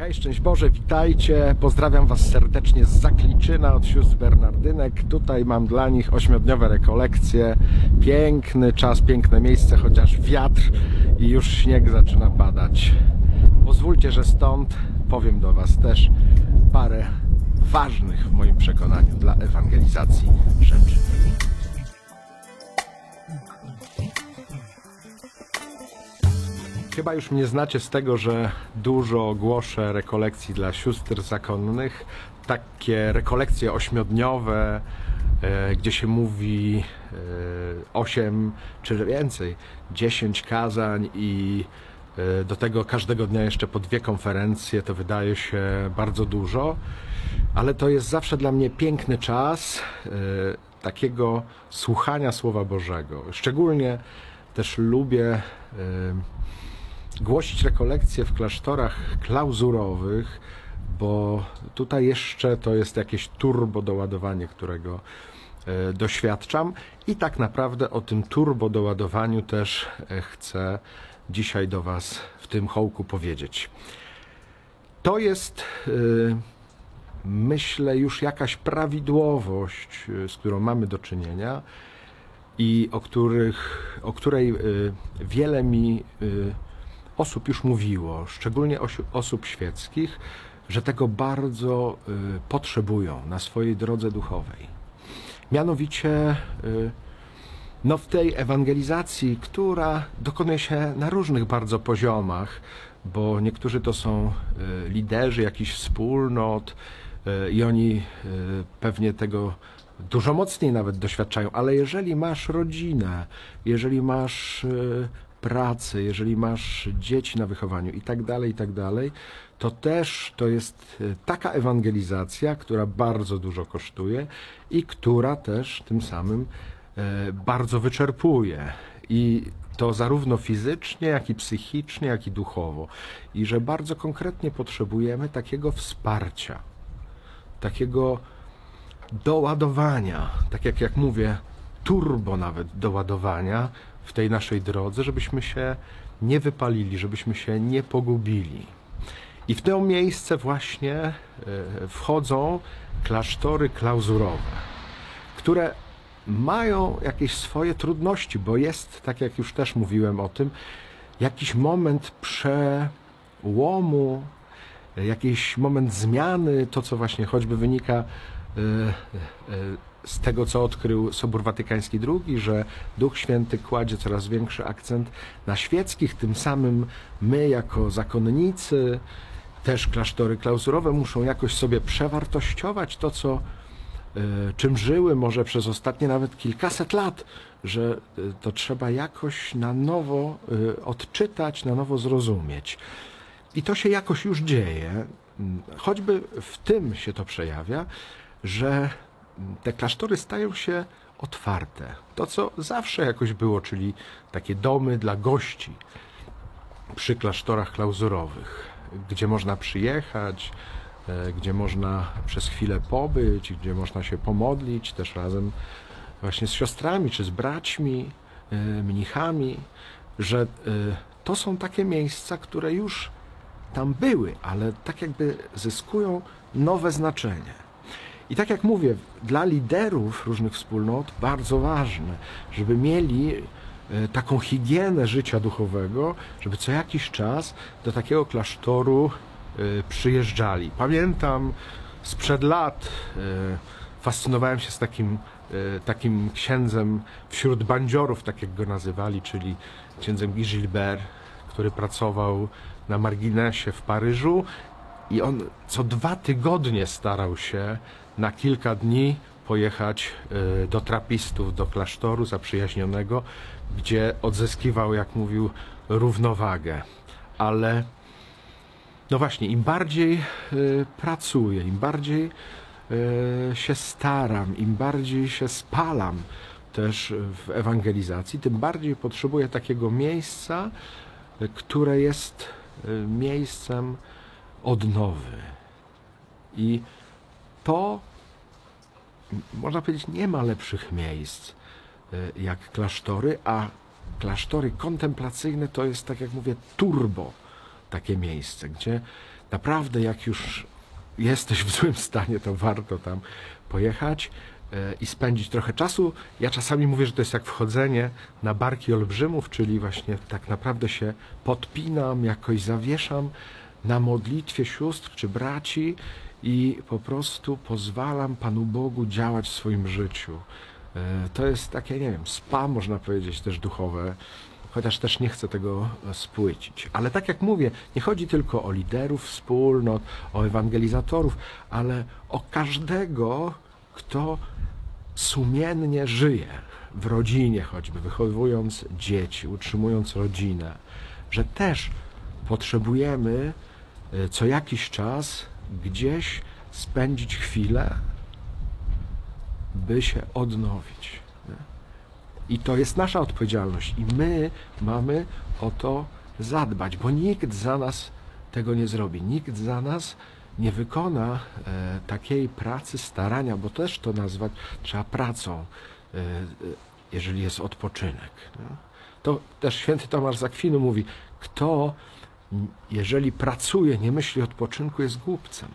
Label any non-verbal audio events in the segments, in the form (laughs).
Hej, szczęść Boże, witajcie. Pozdrawiam Was serdecznie z Zakliczyna od sióstr Bernardynek. Tutaj mam dla nich ośmiodniowe rekolekcje. Piękny czas, piękne miejsce, chociaż wiatr i już śnieg zaczyna padać. Pozwólcie, że stąd powiem do Was też parę ważnych w moim przekonaniu dla ewangelizacji rzeczy. Chyba już mnie znacie z tego, że dużo głoszę rekolekcji dla sióstr zakonnych. Takie rekolekcje ośmiodniowe, e, gdzie się mówi e, 8 czy więcej, 10 kazań i e, do tego każdego dnia jeszcze po dwie konferencje, to wydaje się bardzo dużo, ale to jest zawsze dla mnie piękny czas e, takiego słuchania Słowa Bożego. Szczególnie też lubię e, głosić rekolekcje w klasztorach klauzurowych, bo tutaj jeszcze to jest jakieś turbo doładowanie, którego e, doświadczam i tak naprawdę o tym turbo doładowaniu też e, chcę dzisiaj do Was w tym hołku powiedzieć. To jest, e, myślę, już jakaś prawidłowość, z którą mamy do czynienia i o, których, o której wiele mi osób już mówiło, szczególnie osób świeckich, że tego bardzo y, potrzebują na swojej drodze duchowej. Mianowicie, y, no w tej ewangelizacji, która dokonuje się na różnych bardzo poziomach, bo niektórzy to są y, liderzy jakichś wspólnot i oni pewnie tego dużo mocniej nawet doświadczają, ale jeżeli masz rodzinę, jeżeli masz y, pracę, jeżeli masz dzieci na wychowaniu i tak dalej, i tak dalej, to też to jest y, taka ewangelizacja, która bardzo dużo kosztuje i która też tym samym e, bardzo wyczerpuje. I to zarówno fizycznie, jak i psychicznie, jak i duchowo. I że bardzo konkretnie potrzebujemy takiego wsparcia, takiego doładowania, tak jak, jak mówię, turbo nawet doładowania w tej naszej drodze, żebyśmy się nie wypalili, żebyśmy się nie pogubili. I w to miejsce właśnie e, wchodzą klasztory klauzurowe, które mają jakieś swoje trudności, bo jest, tak jak już też mówiłem o tym, jakiś moment przełomu, jakiś moment zmiany, to co właśnie choćby wynika e, e, z tego, co odkrył Sobór Watykański II, że Duch Święty kładzie coraz większy akcent na świeckich, tym samym my jako zakonnicy, też klasztory klauzurowe muszą jakoś sobie przewartościować to, co e, czym żyły może przez ostatnie nawet kilkaset lat, że e, to trzeba jakoś na nowo e, odczytać, na nowo zrozumieć. I to się jakoś już dzieje, choćby w tym się to przejawia, że te klasztory stają się otwarte. To, co zawsze jakoś było, czyli takie domy dla gości przy klasztorach klauzurowych, gdzie można przyjechać, e, gdzie można przez chwilę pobyć, gdzie można się pomodlić też razem właśnie z siostrami czy z braćmi, e, mnichami, że e, to są takie miejsca, które już tam były, ale tak jakby zyskują nowe znaczenie. I tak jak mówię, dla liderów różnych wspólnot bardzo ważne, żeby mieli e, taką higienę życia duchowego, żeby co jakiś czas do takiego klasztoru e, przyjeżdżali. Pamiętam sprzed lat e, fascynowałem się z takim, takim księdzem wśród bandziorów, tak jak go nazywali, czyli księdzem Gilbert, który pracował na marginesie w Paryżu i on co dwa tygodnie starał się na kilka dni pojechać e, do trapistów, do klasztoru zaprzyjaźnionego, gdzie odzyskiwał, jak mówił, równowagę. Ale no właśnie, im bardziej y, pracuję, im bardziej y, się staram, im bardziej się spalam też w ewangelizacji, tym bardziej potrzebuję takiego miejsca, y, które jest y, miejscem odnowy. I to, można powiedzieć, nie ma lepszych miejsc y, jak klasztory, a klasztory kontemplacyjne to jest, tak jak mówię, turbo takie miejsce, gdzie naprawdę jak już jesteś w złym stanie, to warto tam pojechać e, i spędzić trochę czasu. Ja czasami mówię, że to jest jak wchodzenie na barki olbrzymów, czyli właśnie tak naprawdę się podpinam, jakoś zawieszam na modlitwie sióstr czy braci i po prostu pozwalam Panu Bogu działać w swoim życiu. E, To jest takie, nie wiem, spa, można powiedzieć, też duchowe, chociaż też nie chcę tego e, spłycić. Ale tak jak mówię, nie chodzi tylko o liderów wspólnot, o ewangelizatorów, ale o każdego, kto sumiennie żyje w rodzinie, choćby wychowując dzieci, utrzymując rodzinę, że też potrzebujemy co jakiś czas gdzieś spędzić chwilę, by się odnowić. I to jest nasza odpowiedzialność, i my mamy o to zadbać, bo nikt za nas tego nie zrobi. Nikt za nas nie wykona e, takiej pracy, starania, bo też to nazwać trzeba pracą, e, e, jeżeli jest odpoczynek. To też święty Tomasz z Akwinu mówi, kto jeżeli pracuje, nie myśli odpoczynku, jest głupcem.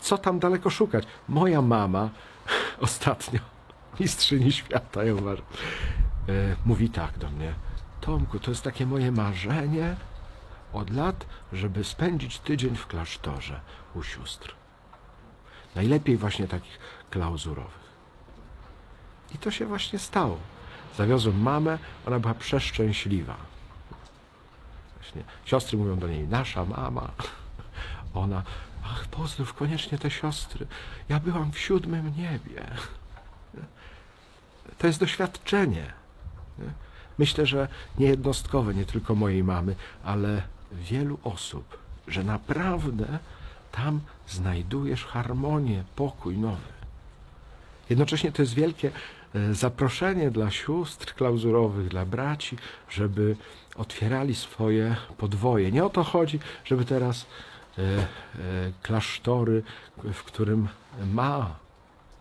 Co tam daleko szukać? Moja mama (laughs) ostatnio, mistrzyni świata, ja uważam, e, mówi tak do mnie. Tomku, to jest takie moje marzenie od lat, żeby spędzić tydzień w klasztorze u sióstr. Najlepiej właśnie takich klauzurowych. I to się właśnie stało. Zawiozłem mamę, ona była przeszczęśliwa. Właśnie siostry mówią do niej, nasza mama. Ona, ach, pozdrów koniecznie te siostry. Ja byłam w siódmym niebie. To jest doświadczenie. nie? Myślę, że niejednostkowe, nie tylko mojej mamy, ale wielu osób, że naprawdę tam znajdujesz harmonię, pokój nowy. Jednocześnie to jest wielkie zaproszenie dla sióstr klauzurowych, dla braci, żeby otwierali swoje podwoje. Nie o to chodzi, żeby teraz e, e, klasztory, w którym ma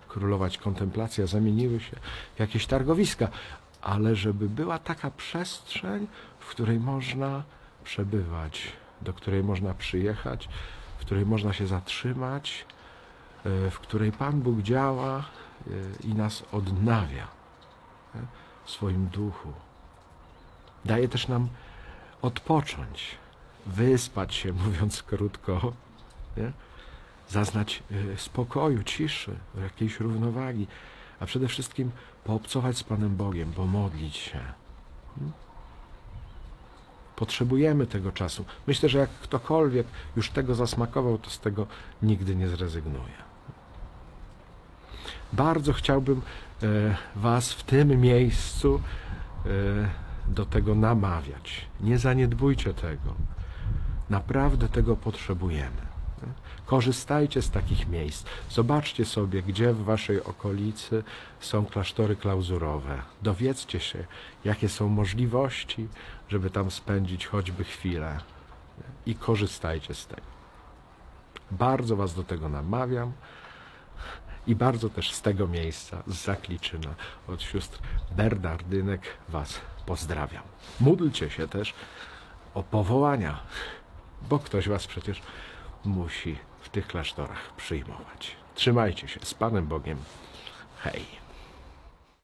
królować kontemplacja, zamieniły się w jakieś targowiska, ale żeby była taka przestrzeń, w której można przebywać, do której można przyjechać, w której można się zatrzymać, e, w której Pan Bóg działa e, i nas odnawia w swoim duchu. Daje też nam odpocząć, wyspać się, (laughs) mówiąc krótko, nie? zaznać e, spokoju, ciszy, jakiejś równowagi, a przede wszystkim poobcować z Panem Bogiem, pomodlić się. Hmm? Potrzebujemy tego czasu. Myślę, że jak ktokolwiek już tego zasmakował, to z tego nigdy nie zrezygnuje. Bardzo chciałbym e, Was w tym miejscu e, do tego namawiać. Nie zaniedbujcie tego. Naprawdę tego potrzebujemy. Korzystajcie z takich miejsc. Zobaczcie sobie, gdzie w Waszej okolicy są klasztory klauzurowe. Dowiedzcie się, jakie są możliwości, żeby tam spędzić choćby chwilę. I korzystajcie z tego. Bardzo Was do tego namawiam. I bardzo też z tego miejsca, z Zakliczyna, od sióstr Bernardynek Was pozdrawiam. Módlcie się też o powołania, bo ktoś Was przecież musi w tych klasztorach przyjmować. Trzymajcie się z Panem Bogiem. Hej.